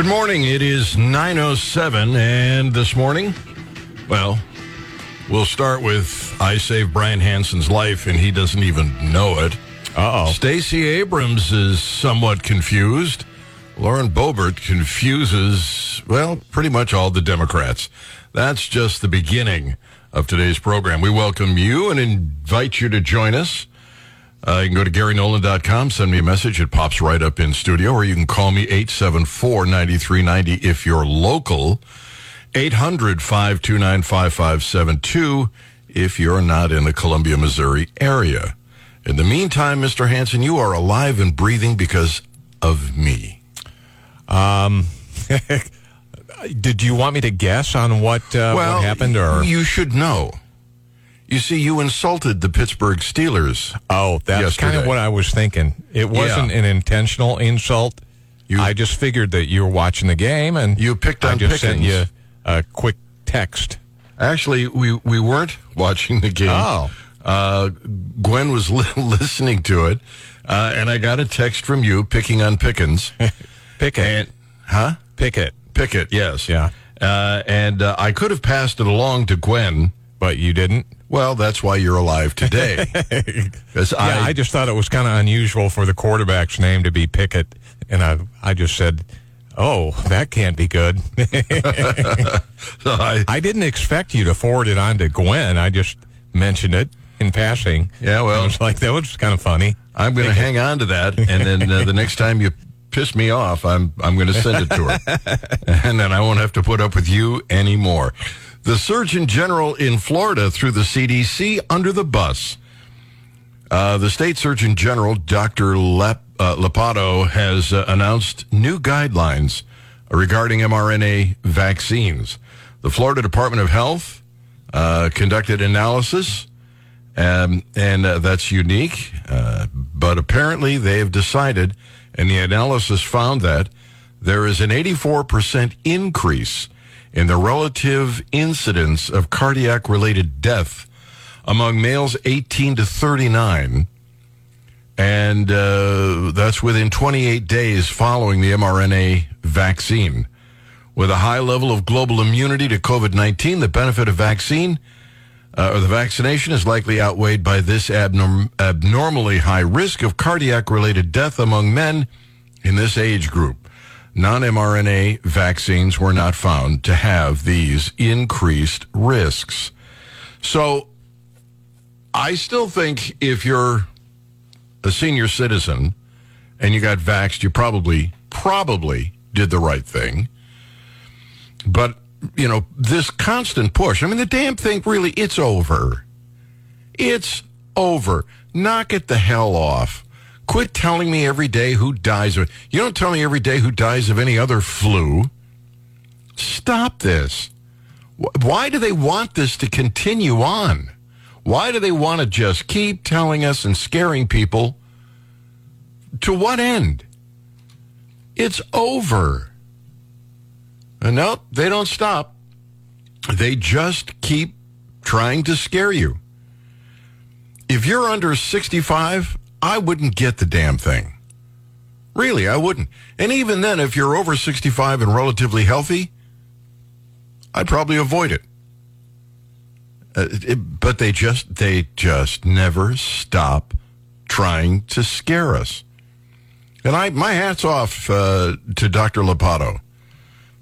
Good morning. It is 9.07, and this morning, well, we'll start with I saved Brian Hansen's life, and he doesn't even know it. Uh-oh. Stacey Abrams is somewhat confused. Lauren Boebert confuses, well, pretty much all the Democrats. That's just the beginning of today's program. We welcome you and invite you to join us. Uh, you can go to GaryNolan.com, send me a message. It pops right up in studio, or you can call me 874 9390 if you're local. 800 529 5572 if you're not in the Columbia, Missouri area. In the meantime, Mr. Hansen, you are alive and breathing because of me. Um, did you want me to guess on what uh, well, what happened, or you should know. You see, you insulted the Pittsburgh Steelers. oh, that's kind of what I was thinking. It wasn't Yeah. an intentional insult. You- I just figured that you were watching the game, and You picked on I just sent you a quick text. Actually, we, we weren't watching the game. Oh. Uh, Gwen was li- listening to it, uh, and I got a text from you picking on Pickens. Pick it, and, huh? pick it, Pickett, yes. Yeah. Uh, and uh, I could have passed it along to Gwen. but you didn't. Well, that's why you're alive today. Yeah, I, just thought it was kind of unusual for the quarterback's name to be Pickett, and I I just said, "Oh, that can't be good." I, I didn't expect you to forward it on to Gwen. I just mentioned it in passing. Yeah, well- I was like, that was kind of funny. I'm going to hang on to that, and then uh, the next time you piss me off, I'm I'm going to send it to her, and then I won't have to put up with you anymore. The Surgeon General in Florida threw the CDC under the bus. Uh, the state Surgeon General, Dr. Lep, uh, Lepato, has uh, announced new guidelines regarding mRNA vaccines. The Florida Department of Health uh, conducted analysis um, and uh, that's unique. Uh, but apparently, they have decided, and the analysis found that there is an 84% increase in the relative incidence of cardiac related death among males 18 to 39. And uh, that's within 28 days following the mRNA vaccine. With a high level of global immunity to COVID 19, the benefit of vaccine uh, or the vaccination is likely outweighed by this abnorm- abnormally high risk of cardiac related death among men in this age group. Non mRNA vaccines were not found to have these increased risks. So I still think if you're a senior citizen and you got vaxxed, you probably, probably did the right thing. But, you know, this constant push, I mean, the damn thing really, it's over. It's over. Knock it the hell off. Quit telling me every day who dies of You don't tell me every day who dies of any other flu. Stop this. Why do they want this to continue on? Why do they want to just keep telling us and scaring people? To what end? It's over. Uh, and no, they don't stop. They just keep trying to scare you. If you're under 65, I wouldn't get the damn thing. Really, I wouldn't. And even then, if you're over 65 and relatively healthy, I'd probably avoid it. Uh, it- but they just they just never stop trying to scare us. And I my hats off uh, to Dr. Lepato.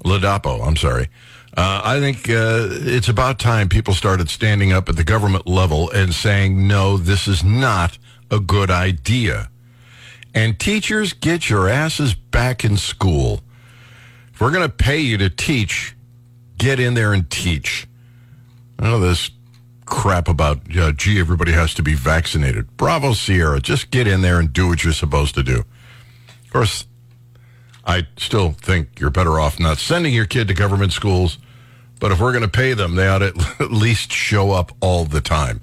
Ladapo, I'm sorry. Uh, I think uh, it's about time people started standing up at the government level and saying, no, this is not a good idea. And teachers, get your asses back in school. If we're going to pay you to teach, get in there and teach. Of this crap about, uh, gee, everybody has to be vaccinated. Bravo, Sierra. Just get in there and do what you're supposed to do. Of course, I still think you're better off not sending your kid to government schools, but if we're going to pay them, they ought to at least show up all the time.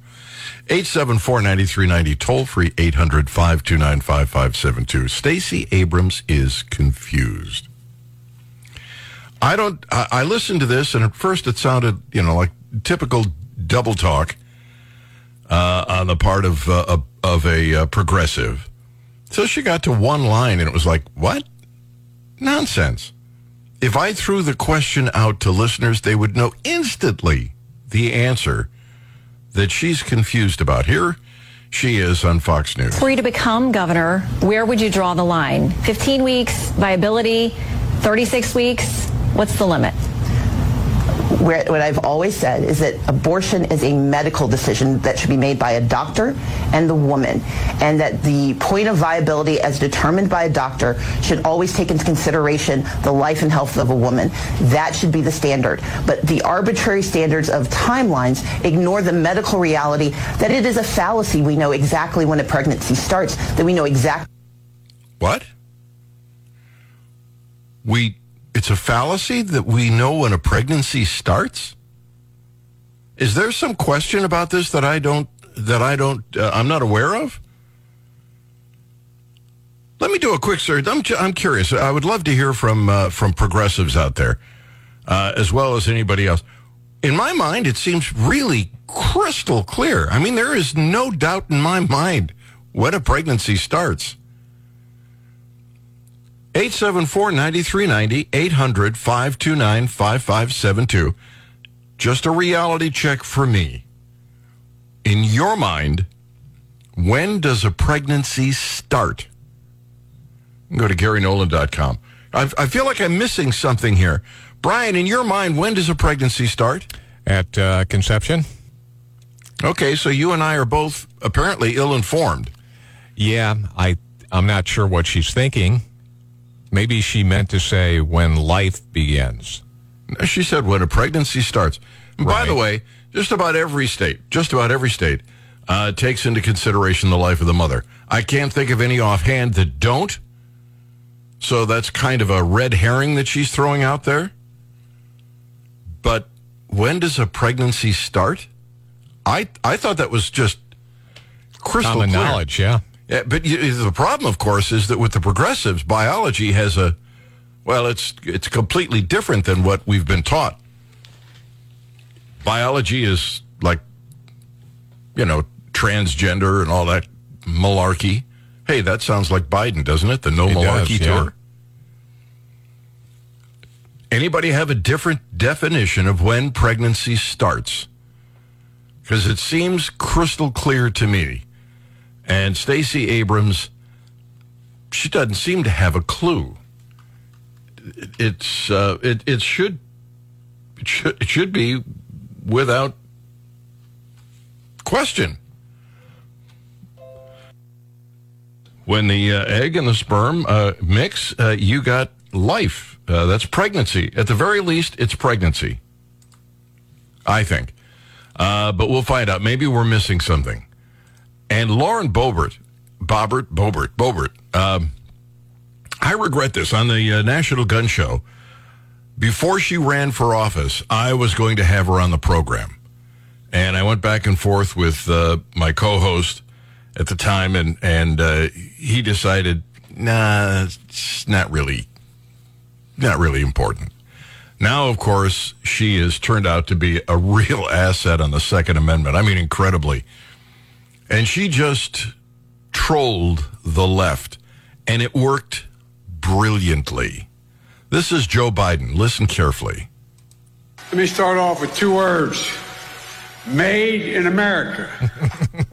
874-9390, toll free 800-529-5572. Stacey Abrams is confused. I don't, I, I listened to this and at first it sounded, you know, like typical double talk uh, on the part of, uh, of, of a uh, progressive. So she got to one line and it was like, what? Nonsense. if I threw the question out to listeners, they would know instantly the answer that she's confused about. Here she is on Fox News. For you to become governor, where would you draw the line? 15 weeks, viability, 36 weeks? What's the limit? Where, what I've always said is that abortion is a medical decision that should be made by a doctor and the woman, and that the point of viability as determined by a doctor should always take into consideration the life and health of a woman. That should be the standard. But the arbitrary standards of timelines ignore the medical reality that it is a fallacy. We know exactly when a pregnancy starts, that we know exactly. What? We it's a fallacy that we know when a pregnancy starts? Is there some question about this that I don't that I don't uh, I'm not aware of? Let me do a quick search. I'm, I'm curious. I would love to hear from uh, from progressives out there, uh, as well as anybody else. In my mind, it seems really crystal clear. I mean, there is no doubt in my mind when a pregnancy starts. 874 9390, 800 529 5572. Just a reality check for me. In your mind, when does a pregnancy start? Go to GaryNolan.com. I, I feel like I'm missing something here. Brian, in your mind, when does a pregnancy start? At uh, conception. Okay, so you and I are both apparently ill informed. Yeah, I, I'm not sure what she's thinking. Maybe she meant to say when life begins. She said when a pregnancy starts. And By the way, just about every state, just about every state, uh, takes into consideration the life of the mother. I can't think of any offhand that don't. So that's kind of a red herring that she's throwing out there. But when does a pregnancy start? I I thought that was just crystal Common clear. knowledge, yeah. Yeah, but the problem, of course, is that with the progressives, biology has a well, it's it's completely different than what we've been taught. Biology is like, you know, transgender and all that malarkey. Hey, that sounds like Biden, doesn't it? The no It malarkey does, yeah. tour. Anybody have a different definition of when pregnancy starts? Because it seems crystal clear to me. And Stacey Abrams, she doesn't seem to have a clue. It's uh, it it should it should it should be without question. When the uh, egg and the sperm uh, mix, uh, you got life. Uh, that's pregnancy. At the very least, it's pregnancy. I think. Uh, but we'll find out. Maybe we're missing something. And Lauren Boebert, Bobbert, Boebert, Boebert. Um, I regret this on the uh, National Gun Show. Before she ran for office, I was going to have her on the program, and I went back and forth with uh, my co-host at the time, and and uh, he decided, nah, it's not really, not really important. Now, of course, she has turned out to be a real asset on the Second Amendment. I mean, incredibly. And she just trolled the left, and it worked brilliantly. This is Joe Biden. Listen carefully. Let me start off with two words made in America.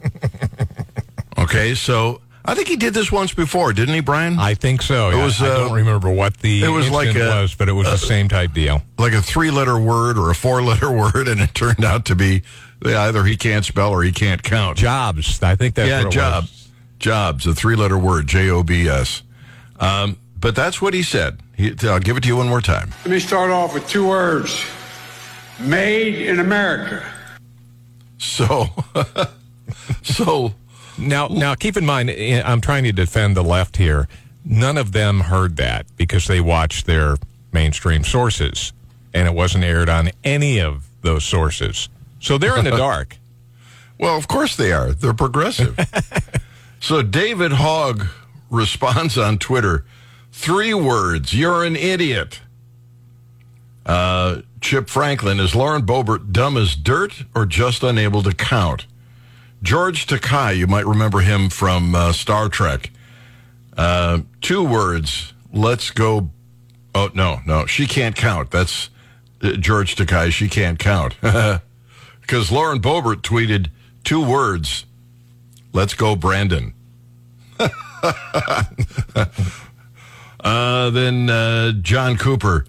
Okay, so I think he did this once before, didn't he, Brian? I think so. It I- was, I, uh, don't remember what the it was like a- was, but it was the same type deal. like a three letter word or a four letter word, and it turned out to be either he can't spell or he can't count. Jobs. I think that's yeah, what it job. was. Jobs, a three letter word, J O B S. Um, but that's what he said. He, I'll give it to you one more time. Let me start off with two words made in America. So, so Now, now, keep in mind, eh, I'm trying to defend the left here. None of them heard that because they watched their mainstream sources, and it wasn't aired on any of those sources. So they're in the dark. Well, of course they are. They're progressive. so David Hogg responds on Twitter three words You're an idiot. Uh, Chip Franklin is Lauren Boebert dumb as dirt or just unable to count? George Takei, you might remember him from uh, Star Trek. Uh, two words. Let's go Oh no, no, she can't count. That's uh, George Takei. She can't count because Lauren Boebert tweeted two words. Let's go, Brandon. uh, then uh, Jon Cooper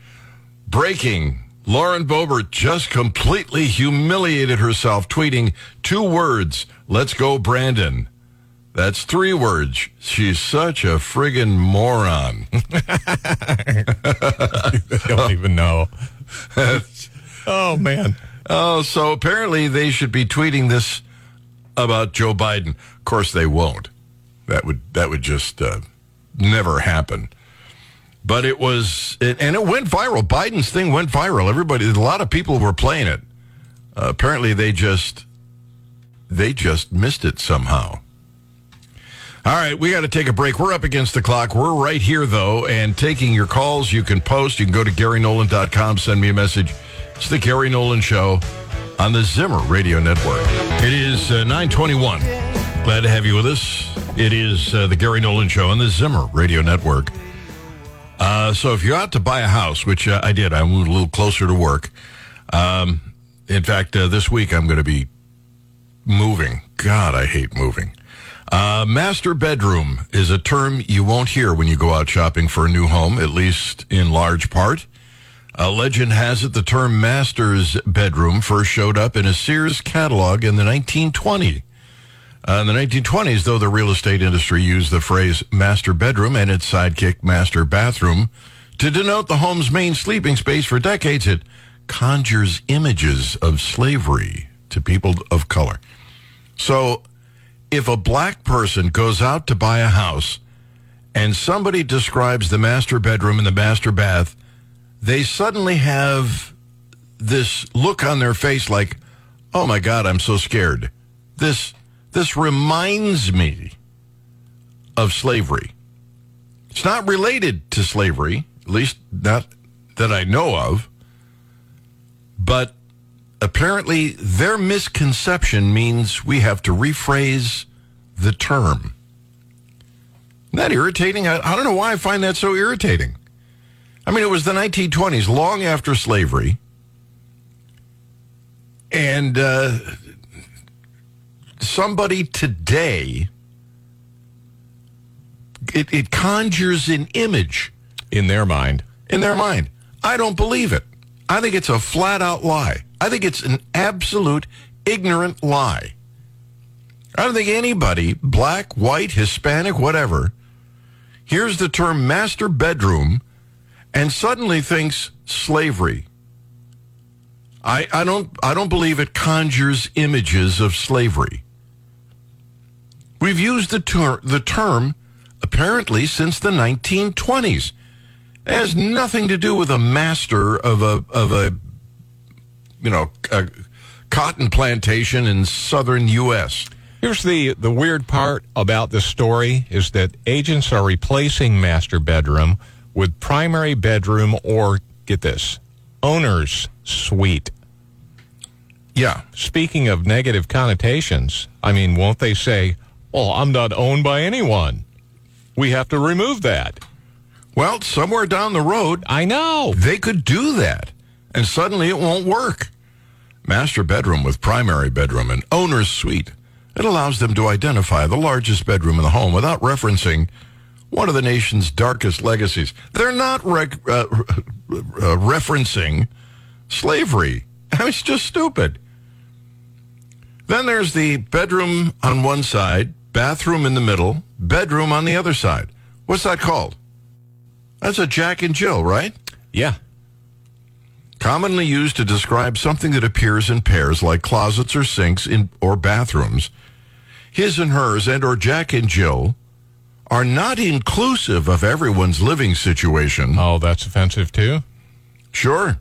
breaking. Lauren Boebert just completely humiliated herself, tweeting two words. Let's go, Brandon. That's three words. She's such a friggin' moron. I don't even know. oh man. Oh, so apparently they should be tweeting this about Joe Biden. Of course, they won't. That would that would just uh, never happen. But it was, it, and it went viral. Biden's thing went viral. Everybody, a lot of people were playing it. Uh, apparently, they just they just missed it somehow. All right, we got to take a break. We're up against the clock. We're right here, though, and taking your calls. You can post. You can go to GaryNolan.com, send me a message. It's the Gary Nolan Show on the Zimmer Radio Network. It is uh, 921. Glad to have you with us. It is uh, the Gary Nolan Show on the Zimmer Radio Network. Uh, so if you're out to buy a house, which uh, I did, I moved a little closer to work. Um, in fact, uh, this week I'm going to be moving. God, I hate moving. Uh, master bedroom is a term you won't hear when you go out shopping for a new home, at least in large part. A legend has it the term master's bedroom first showed up in a Sears catalog in the 1920s. Uh, in the 1920s, though, the real estate industry used the phrase master bedroom and its sidekick master bathroom to denote the home's main sleeping space for decades. It conjures images of slavery to people of color. So, if a black person goes out to buy a house and somebody describes the master bedroom and the master bath, they suddenly have this look on their face like, oh my God, I'm so scared. This, this reminds me of slavery. It's not related to slavery, at least not that I know of, but apparently their misconception means we have to rephrase the term. Isn't that irritating? I, I don't know why I find that so irritating. I mean, it was the 1920s, long after slavery. And uh, somebody today, it, it conjures an image In their mind. in their mind. I don't believe it. I think it's a flat out lie. I think it's an absolute ignorant lie. I don't think anybody, black, white, Hispanic, whatever, hears the term master bedroom and suddenly thinks slavery. I, I don't I don't believe it conjures images of slavery. We've used the ter- the term apparently since the 1920s. It has nothing to do with a master of a of a you know a cotton plantation in southern U.S. Here's the, the weird part about this story is that agents are replacing master bedroom with primary bedroom or, get this, owner's suite. Yeah, Speaking of negative connotations, I mean, won't they say, well, I'm not owned by anyone? We have to remove that. well, somewhere down the road I know. they could do that, and suddenly it won't work. Master bedroom with primary bedroom and owner's suite. It allows them to identify the largest bedroom in the home without referencing one of the nation's darkest legacies. They're not rec- uh, uh, referencing slavery. It's just stupid. Then there's the bedroom on one side, bathroom in the middle, bedroom on the other side. What's that called? That's a Jack and Jill, right? Yeah. commonly used to describe something that appears in pairs like closets or sinks in or bathrooms his and hers and or jack and jill are not inclusive of everyone's living situation Oh, that's offensive too? sure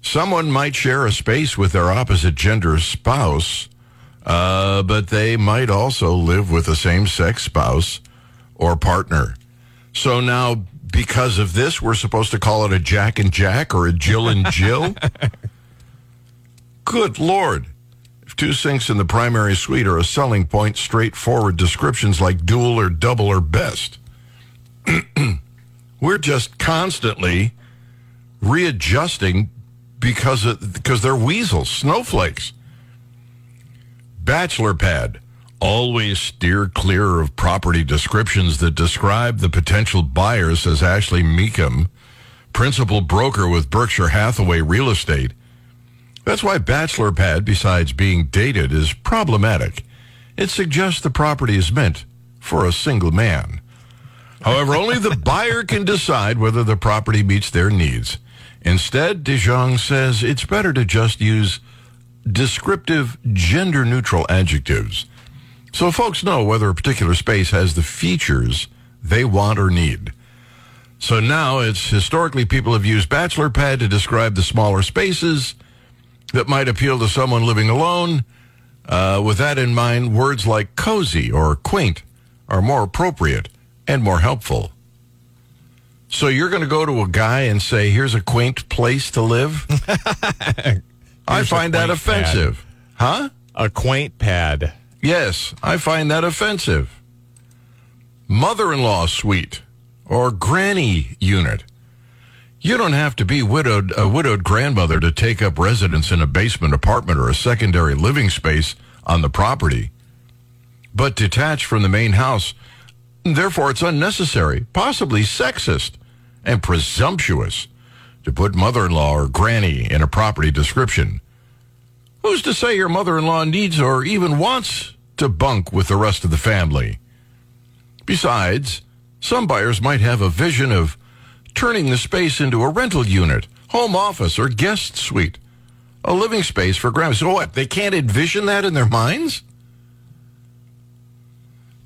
someone might share a space with their opposite gender spouse uh, but they might also live with the same sex spouse or partner so now because of this we're supposed to call it a jack and jack or a jill and jill Good Lord. Two sinks in the primary suite are a selling point, straightforward descriptions like dual or double or best. We're just constantly readjusting because of, because they're weasels, snowflakes. Bachelor pad. Always steer clear of property descriptions that describe the potential buyer, says Ashley Meekum, principal broker with Berkshire Hathaway Real Estate. That's why bachelor pad, besides being dated, is problematic. It suggests the property is meant for a single man. However, only the buyer can decide whether the property meets their needs. Instead, DeJong says it's better to just use descriptive gender neutral adjectives so folks know whether a particular space has the features they want or need. So now it's historically people have used bachelor pad to describe the smaller spaces that might appeal to someone living alone. Uh, with that in mind, words like cozy or quaint are more appropriate and more helpful. So you're going to go to a guy and say, "Here's a quaint place to live." I find that offensive, huh? A quaint pad. Yes, I find that offensive. Mother-in-law suite or granny unit. You don't have to be widowed, a widowed grandmother to take up residence in a basement apartment or a secondary living space on the property, but detached from the main house. Therefore, it's unnecessary, possibly sexist, and presumptuous to put mother-in-law or granny in a property description. Who's to say your mother-in-law needs or even wants to bunk with the rest of the family? Besides, some buyers might have a vision of turning the space into a rental unit, home office, or guest suite. A living space for grandma. So what? They can't envision that in their minds?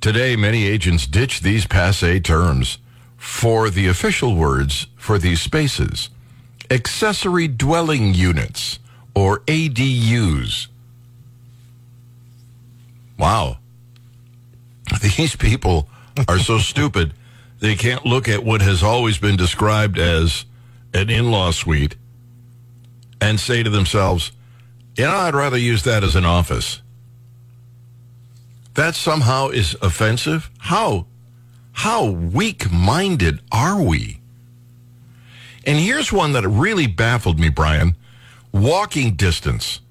Today, many agents ditch these passe terms for the official words for these spaces. Accessory dwelling units, or ADUs. Wow. These people are so stupid, they can't look at what has always been described as an in law suite and say to themselves, you know, I'd rather use that as an office. That somehow is offensive? How? How weak minded are we? And here's one that really baffled me, Brian walking distance.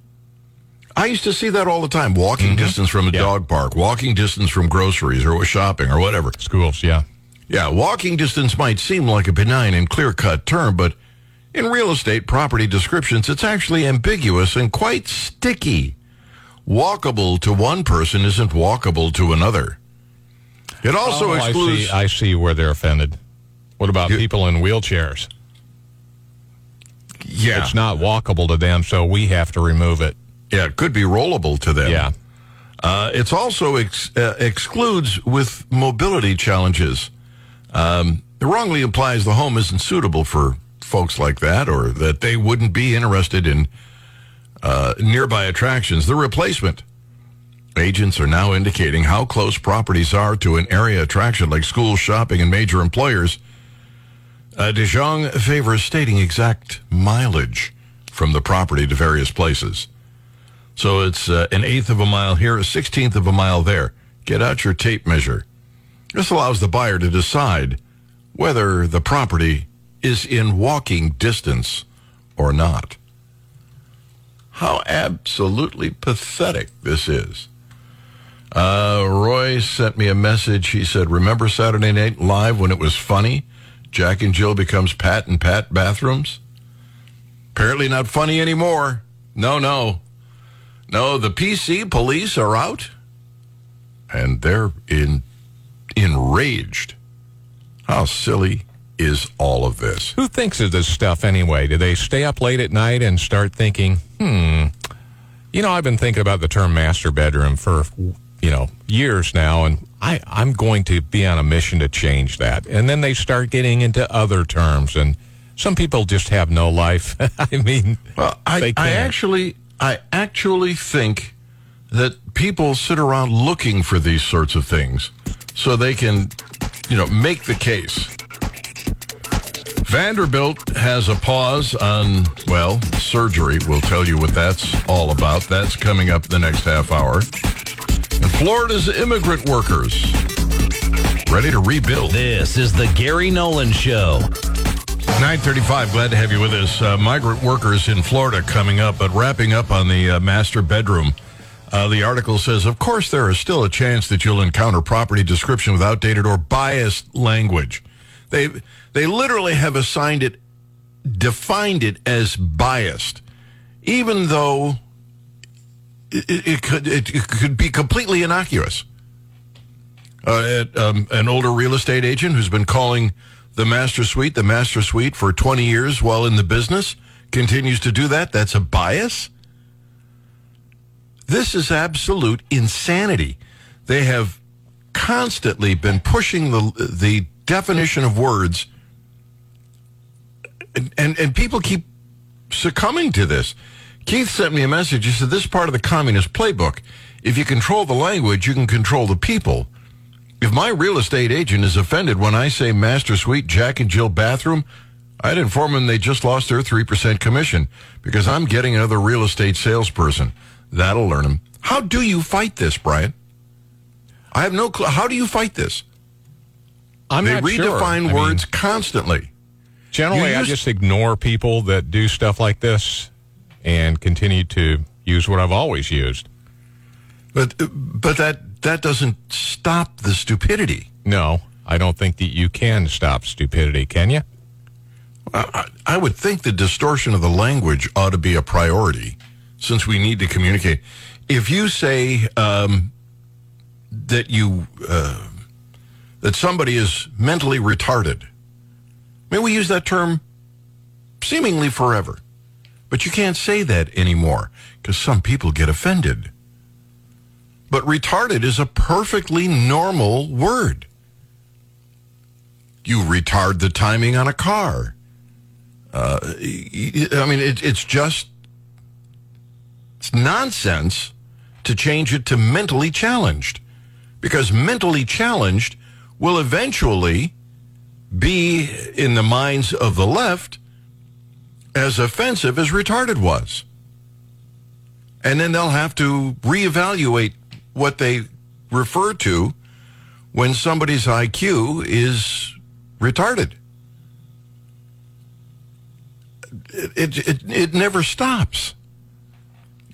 I used to see that all the time walking mm-hmm. distance from a Yeah. dog park, walking distance from groceries or shopping or whatever. Schools, yeah. Yeah, walking distance might seem like a benign and clear cut term, but in real estate property descriptions, it's actually ambiguous and quite sticky. Walkable to one person isn't walkable to another. It also Oh, I excludes. see, I see where they're offended. What about You- people in wheelchairs? yeah, It's not walkable to them, so we have to remove it. yeah, it could be rollable to them. Yeah. Uh, it's also ex- uh, excludes with mobility challenges. Um, it wrongly implies the home isn't suitable for folks like that, or that they wouldn't be interested in uh, nearby attractions. The replacement. Agents are now indicating how close properties are to an area attraction like schools, shopping, and major employers. Uh, DeJong favors stating exact mileage from the property to various places. So it's uh, an eighth of a mile here, a sixteenth of a mile there. Get out your tape measure. This allows the buyer to decide whether the property is in walking distance or not. How absolutely pathetic this is. Uh, Roy sent me a message. He said, Remember Saturday Night Live when it was funny? Jack and Jill becomes Pat and Pat bathrooms? Apparently not funny anymore. No, no. No, the PC police are out and they're in enraged. How silly is all of this? Who thinks of this stuff anyway? Do they stay up late at night and start thinking, hmm, you know, I've been thinking about the term master bedroom for, you know, years now, and I, I'm going to be on a mission to change that. And then they start getting into other terms, and some people just have no life. I mean, Well, I, they I actually, I actually think that people sit around looking for these sorts of things so they can, you know, make the case. Vanderbilt has a pause on, well, surgery. We'll tell you what that's all about. That's coming up the next half hour. And Florida's immigrant workers ready to rebuild. This is the Gary Nolan Show. 935, glad to have you with us. Uh, migrant workers in Florida coming up, but wrapping up on the uh, master bedroom. Uh, the article says, of course, there is still a chance that you'll encounter property description with outdated or biased language. They, they literally have assigned it, defined it as biased, even though it, it could, it, it could be completely innocuous. Uh, at, um, an older real estate agent who's been calling the master suite the master suite for 20 years while in the business continues to do that. That's a bias. This is absolute insanity. They have constantly been pushing the the definition of words, and, and, and people keep succumbing to this. Keith sent me a message. He said, This is part of the communist playbook. If you control the language, you can control the people. If my real estate agent is offended when I say master suite, Jack and Jill bathroom, I'd inform them they just lost their 3% commission because I'm getting another real estate salesperson. That'll learn them. How do you fight this, Brian? I have no clue. How do you fight this? I'm they not redefine sure. I mean, words constantly. generally, You I just ignore people that do stuff like this and continue to use what I've always used. But but that that doesn't stop the stupidity. No, I don't think that you can stop stupidity, can you? I, I would think the distortion of the language ought to be a priority since we need to communicate. If you say um, that you uh, that somebody is mentally retarded, mean, we use that term seemingly forever, but you can't say that anymore because some people get offended. But retarded is a perfectly normal word. You retard the timing on a car. Uh, I mean, it, it's just it's nonsense to change it to mentally challenged, because mentally challenged will eventually be in the minds of the left as offensive as retarded was, and then they'll have to reevaluate what they refer to when somebody's IQ is retarded it, it, it never stops.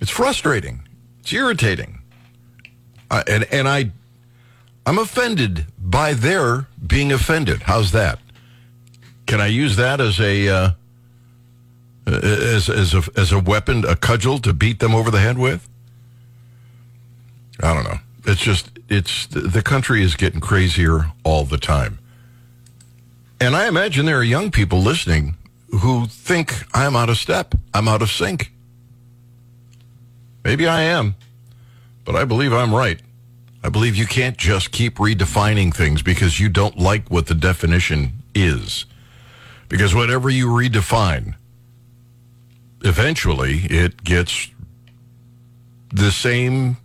It's frustrating. It's irritating. Uh, and, and I, I'm offended by their being offended. How's that? Can I use that as a, uh, as, as a, as a weapon, a cudgel to beat them over the head with? I don't know. It's just, it's, the country is getting crazier all the time. And I imagine there are young people listening who think I'm out of step. I'm out of sync. Maybe I am, but I believe I'm right. I believe you can't just keep redefining things because you don't like what the definition is. Because whatever you redefine, eventually it gets the same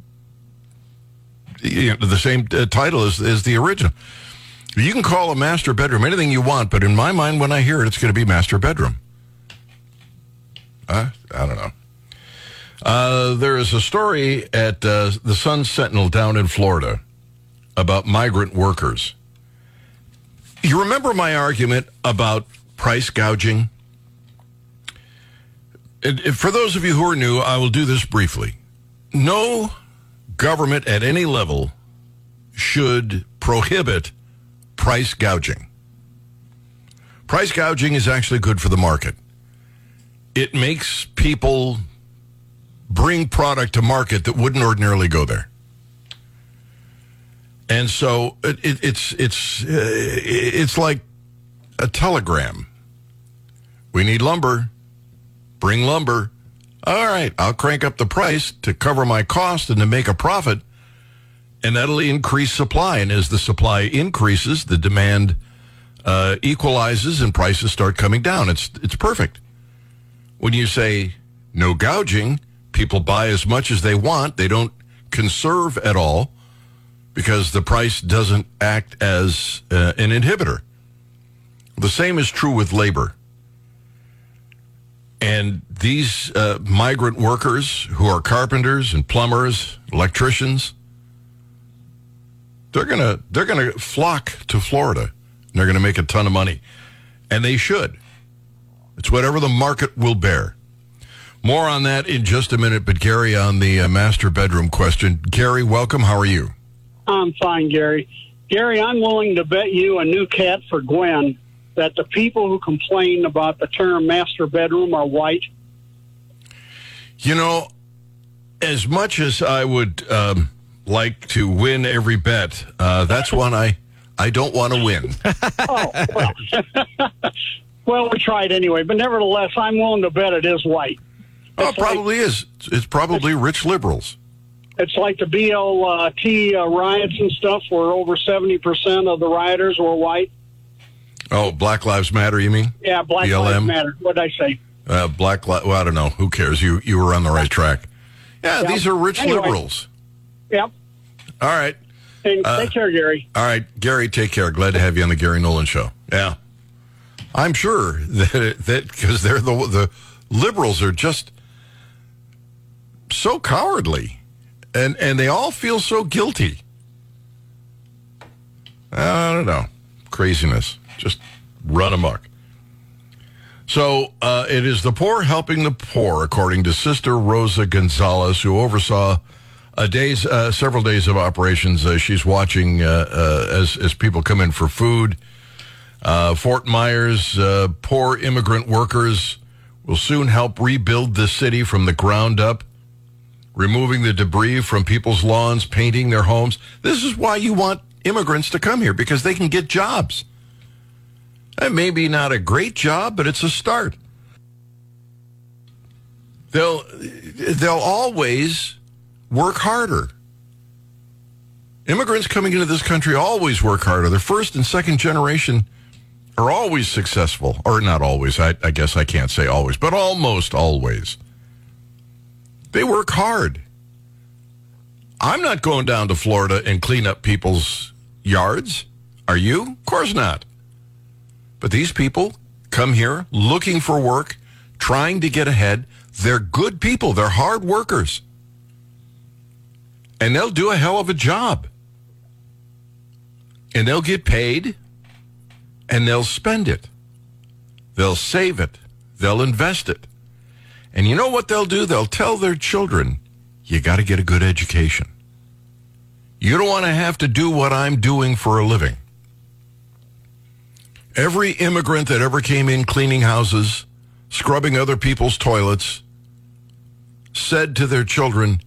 you know, the same uh, title as, as the original. You can call a master bedroom anything you want, but in my mind, when I hear it, it's going to be master bedroom. Uh, I don't know. Uh, there is a story at uh, the Sun Sentinel down in Florida about migrant workers. You remember my argument about price gouging? For those of you who are new, I will do this briefly. No government at any level should prohibit price gouging. Price gouging is actually good for the market. It makes people bring product to market that wouldn't ordinarily go there. And so it, it, it's it's uh, it's like a telegram. We need lumber. Bring lumber. All right, I'll crank up the price to cover my cost and to make a profit and that'll increase supply. And as the supply increases, the demand uh, equalizes and prices start coming down. It's it's perfect. When you say no gouging, people buy as much as they want. They don't conserve at all because the price doesn't act as uh, an inhibitor. The same is true with labor. And these uh, migrant workers who are carpenters and plumbers, electricians, they're gonna they're gonna flock to Florida. They're gonna make a ton of money, and they should. It's whatever the market will bear. More on that in just a minute, but Gary on the uh, master bedroom question. Gary, welcome. How are you? I'm fine, Gary. Gary, I'm willing to bet you a new cat for Gwen that the people who complain about the term master bedroom are white. You know, as much as I would um, like to win every bet, uh, that's one I I don't want to win. Oh, well. well, we tried anyway, but nevertheless, I'm willing to bet it is white. Oh, it It's like- probably is. It's probably rich liberals. It's like the BLT uh, riots and stuff, where over 70% of the rioters were white. Oh, Black Lives Matter, you mean? Yeah, Black BLM? Lives Matter. What'd I say? Uh, Black Li- Well, I don't know. Who cares? You you were on the right track. Yeah, Yeah. these are rich Anyway. liberals. Yep. All right. And Uh, take care, Gary. All right, Gary, take care. Glad to have you on the Gary Nolan show. Yeah, I'm sure that that because they're the the liberals are just so cowardly, and and they all feel so guilty. I don't know, craziness, just run amok. So uh, it is the poor helping the poor, according to Sister Rosa Gonzalez, who oversaw a days, uh, several days of operations. Uh, she's watching uh, uh, as as people come in for food. Uh, Fort Myers, uh, poor immigrant workers will soon help rebuild the city from the ground up, removing the debris from people's lawns, painting their homes. This is why you want immigrants to come here because they can get jobs. It may be not a great job, but it's a start. They'll they'll always work harder. Immigrants coming into this country always work harder. The first and second generation are always successful, or not always. I, I guess I can't say always, but almost always. They work hard. I'm not going down to Florida and clean up people's yards. Are you? Of course not. But these people come here looking for work, trying to get ahead. They're good people. They're hard workers. And they'll do a hell of a job. And they'll get paid and they'll spend it. They'll save it. They'll invest it. And you know what they'll do? They'll tell their children, you got to get a good education. You don't want to have to do what I'm doing for a living. Every immigrant that ever came in cleaning houses, scrubbing other people's toilets, said to their children,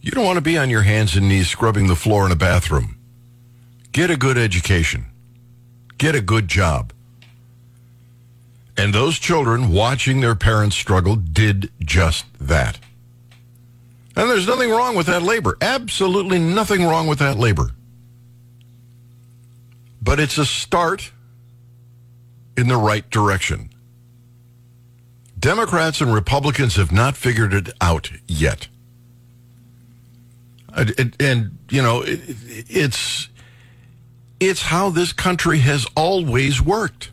You don't want to be on your hands and knees scrubbing the floor in a bathroom. Get a good education. Get a good job. And those children, watching their parents struggle, did just that. And there's nothing wrong with that labor. Absolutely nothing wrong with that labor. But it's a start in the right direction. Democrats and Republicans have not figured it out yet. And, and- you know, it, it's it's how this country has always worked.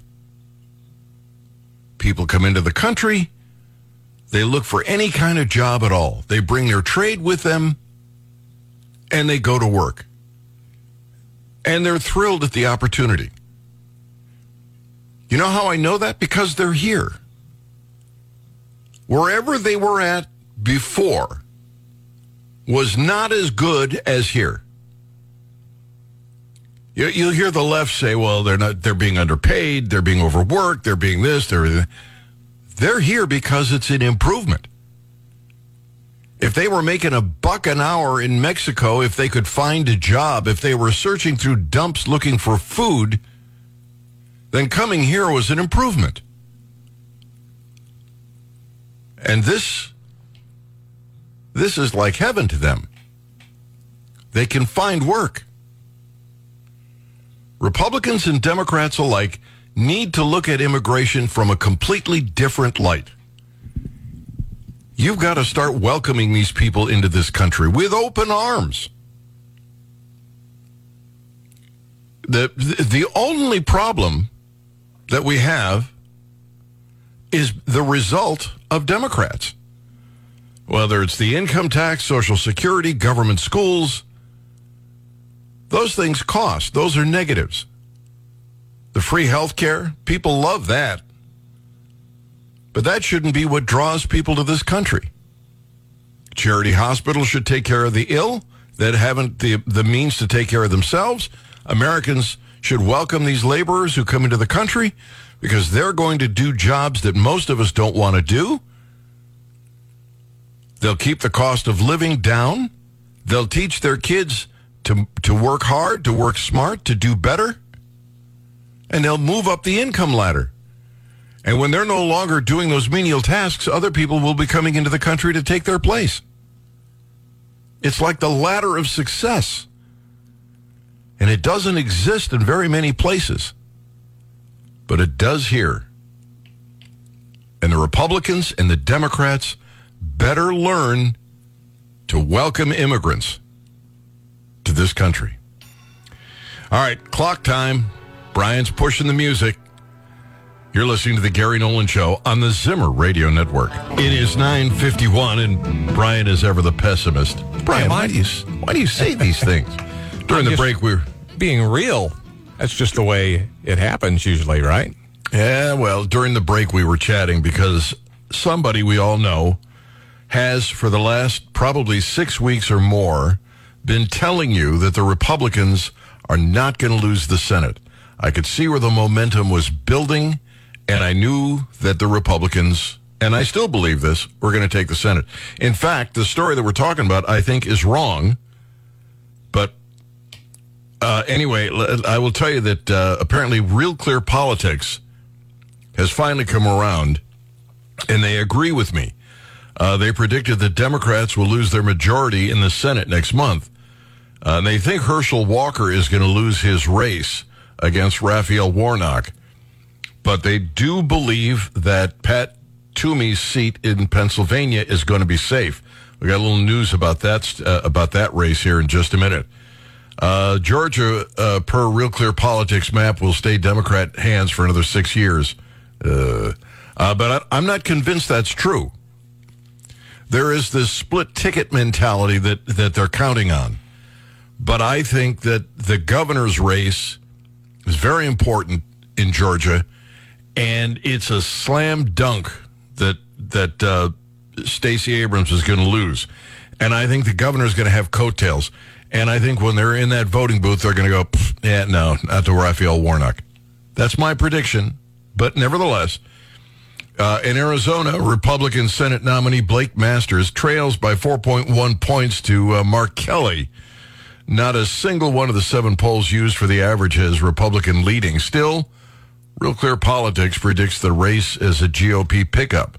People come into the country, they look for any kind of job at all. They bring their trade with them, and they go to work. And they're thrilled at the opportunity. You know how I know that? Because they're here. Wherever they were at before was not as good as here. You, you'll hear the left say, "Well, they're not. They're being underpaid. They're being overworked. They're being this. They're they're here because it's an improvement. If they were making a buck an hour in Mexico, if they could find a job, if they were searching through dumps looking for food, then coming here was an improvement. And this this is like heaven to them. They can find work. Republicans and Democrats alike need to look at immigration from a completely different light. You've got to start welcoming these people into this country with open arms. The, the only problem that we have is the result of Democrats. Whether it's the income tax, Social Security, government schools, those things cost. Those are negatives. The free health care, people love that. But that shouldn't be what draws people to this country. Charity hospitals should take care of the ill that haven't the, the means to take care of themselves. Americans should welcome these laborers who come into the country because they're going to do jobs that most of us don't want to do. They'll keep the cost of living down. They'll teach their kids to, to work hard, to work smart, to do better. And they'll move up the income ladder. And when they're no longer doing those menial tasks, other people will be coming into the country to take their place. It's like the ladder of success. And it doesn't exist in very many places. But it does here. And the Republicans and the Democrats better learn to welcome immigrants to this country. All right, clock time. Brian's pushing the music. You're listening to the Gary Nolan Show on the Zimmer Radio Network. It is 9:51, and Brian is ever the pessimist. Brian, why do you why do you say these things? During the break, we we're Being real, that's just the way it happens usually, right? yeah. Well, during the break, we were chatting because somebody we all know has, for the last probably six weeks or more, been telling you that the Republicans are not going to lose the Senate. I could see where the momentum was building, and I knew that the Republicans, and I still believe this, were going to take the Senate. In fact, the story that we're talking about, I think, is wrong. But uh, anyway, I will tell you that uh, apparently Real Clear Politics has finally come around, and they agree with me. Uh, they predicted that Democrats will lose their majority in the Senate next month. Uh, and they think Herschel Walker is going to lose his race against Raphael Warnock. But they do believe that Pat Toomey's seat in Pennsylvania is going to be safe. We got a little news about that uh, about that race here in just a minute. Uh, Georgia, uh, per Real Clear Politics map, will stay Democrat hands for another six years. Uh, uh, but I, I'm not convinced that's true. There is this split ticket mentality that, that they're counting on. But I think that the governor's race is very important in Georgia, and it's a slam dunk that that uh, Stacey Abrams is going to lose. And I think the governor is going to have coattails. And I think when they're in that voting booth, they're going to go, "Pfft, yeah, no, not to Raphael Warnock. That's my prediction. But nevertheless, uh, in Arizona, Republican Senate nominee Blake Masters trails by 4.1 points to uh, Mark Kelly. Not a single one of the seven polls used for the average has Republican leading. Still, Real Clear Politics predicts the race as a GOP pickup.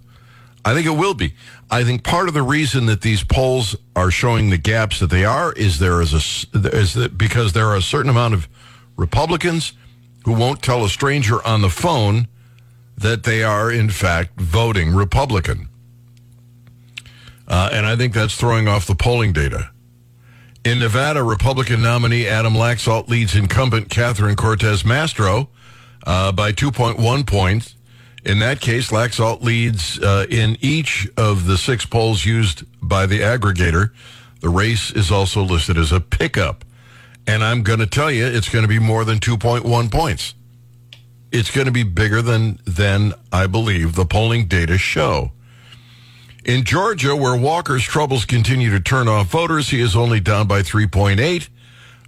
I think it will be. I think part of the reason that these polls are showing the gaps that they are is there is a is that because there are a certain amount of Republicans who won't tell a stranger on the phone that they are in fact voting Republican, uh, and I think that's throwing off the polling data. In Nevada, Republican nominee Adam Laxalt leads incumbent Catherine Cortez Masto uh, by 2.1 points. In that case, Laxalt leads uh, in each of the six polls used by the aggregator. The race is also listed as a pickup. And I'm going to tell you, it's going to be more than 2.1 points. It's going to be bigger than, than I believe the polling data show. In Georgia, where Walker's troubles continue to turn off voters, he is only down by 3.8,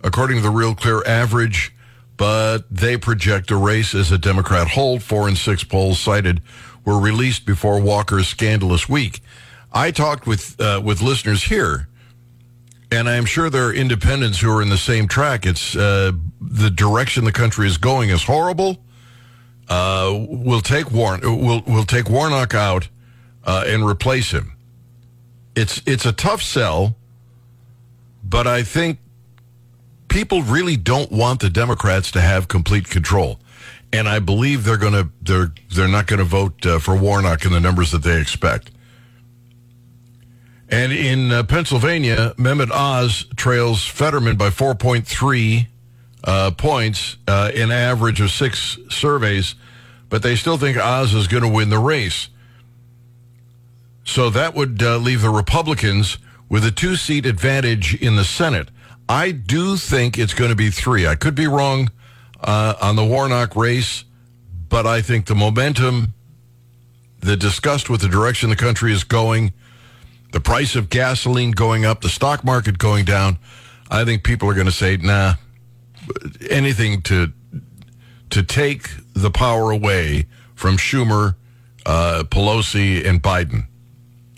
according to the Real Clear average. But they project a race as a Democrat hold. Four and six polls cited were released before Walker's scandalous week. I talked with uh, with listeners here, and I'm sure there are independents who are in the same track. It's uh, the direction the country is going is horrible. Uh, we'll take Warren. We'll we'll take Warnock out uh, and replace him. It's it's a tough sell, but I think people really don't want the Democrats to have complete control, and I believe they're to they're they're not to vote uh, for Warnock in the numbers that they expect. And in uh, Pennsylvania, Mehmet Oz trails Fetterman by 4.3 uh, points uh, in average of six surveys, but they still think Oz is going to win the race. So that would uh, leave the Republicans with a two seat advantage in the Senate. I do think it's going to be three. I could be wrong uh, on the Warnock race, but I think the momentum the disgust with the direction the country is going, the price of gasoline going up, the stock market going down, I think people are going to say, nah, anything to to take the power away from Schumer, uh, Pelosi, and Biden.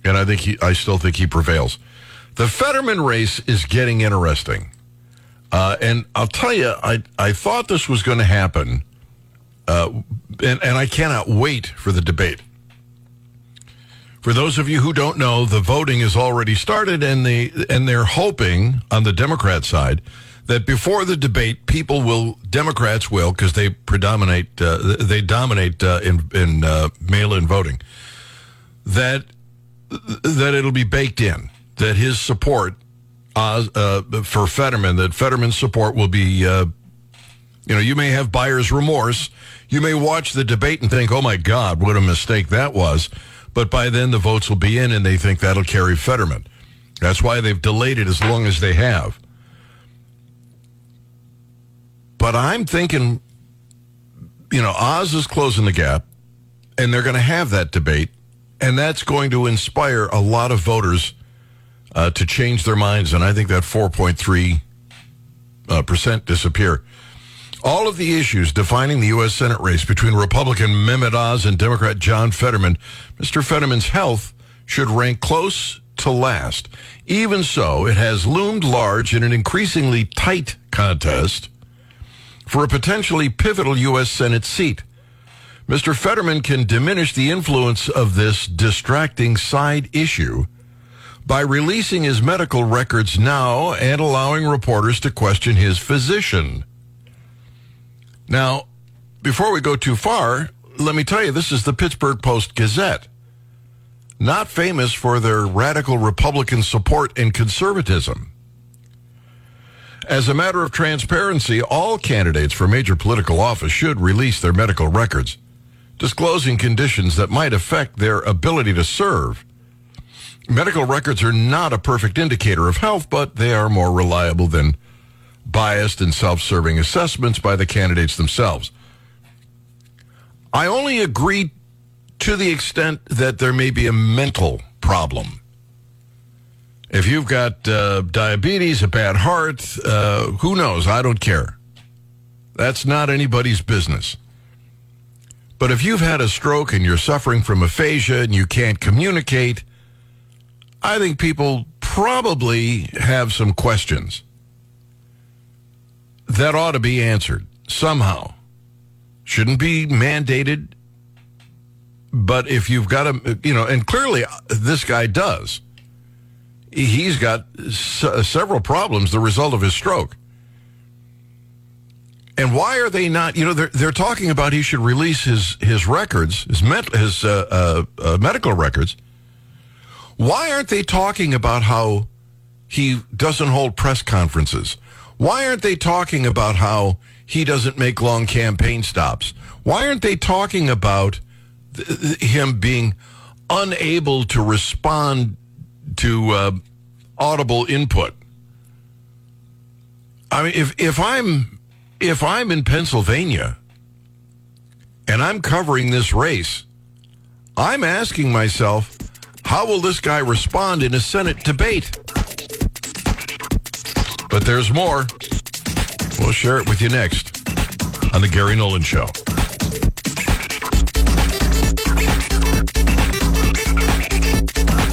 And I think he, I still think he prevails. The Fetterman race is getting interesting. Uh, and I'll tell you, I, I thought this was going to happen, uh, and, and I cannot wait for the debate. For those of you who don't know, the voting has already started, and the and they're hoping on the Democrat side that before the debate, people will Democrats will because they predominate uh, they dominate uh, in in uh, mail-in voting that that it'll be baked in that his support uh, uh, for Fetterman that Fetterman's support will be uh, you know you may have buyer's remorse. You may watch the debate and think oh my god what a mistake that was. But by then the votes will be in and they think that'll carry Fetterman. That's why they've delayed it as long as they have but I'm thinking, you know, Oz is closing the gap, and they're going to have that debate, and that's going to inspire a lot of voters uh, to change their minds. And I think that 4.3 uh, percent disappear. All of the issues defining the U.S. Senate race between Republican Mehmet Oz and Democrat John Fetterman, Mr. Fetterman's health should rank close to last. Even so, it has loomed large in an increasingly tight contest for a potentially pivotal U.S. Senate seat. Mr. Fetterman can diminish the influence of this distracting side issue by releasing his medical records now and allowing reporters to question his physician. Now, before we go too far, let me tell you this is the Pittsburgh Post Gazette. Not famous for their radical Republican support and conservatism. As a matter of transparency, all candidates for major political office should release their medical records, disclosing conditions that might affect their ability to serve. Medical records are not a perfect indicator of health, but they are more reliable than biased and self-serving assessments by the candidates themselves. I only agree to the extent that there may be a mental problem. If you've got uh, diabetes, a bad heart, uh, who knows? I don't care. That's not anybody's business. But if you've had a stroke and you're suffering from aphasia and you can't communicate, I think people probably have some questions that ought to be answered somehow. Shouldn't be mandated. But if you've got a, you know, and clearly uh, this guy does he's got several problems the result of his stroke. And why are they not? You know, they're they're talking about he should release his his records, his med, his uh, uh, uh, medical records. Why aren't they talking about how he doesn't hold press conferences? Why aren't they talking about how he doesn't make long campaign stops? Why aren't they talking about th- th- him being unable to respond to uh, audible input. I mean, if if I'm if I'm in Pennsylvania and I'm covering this race, I'm asking myself, how will this guy respond in a Senate debate? But there's more. We'll share it with you next on the Gary Nolan Show.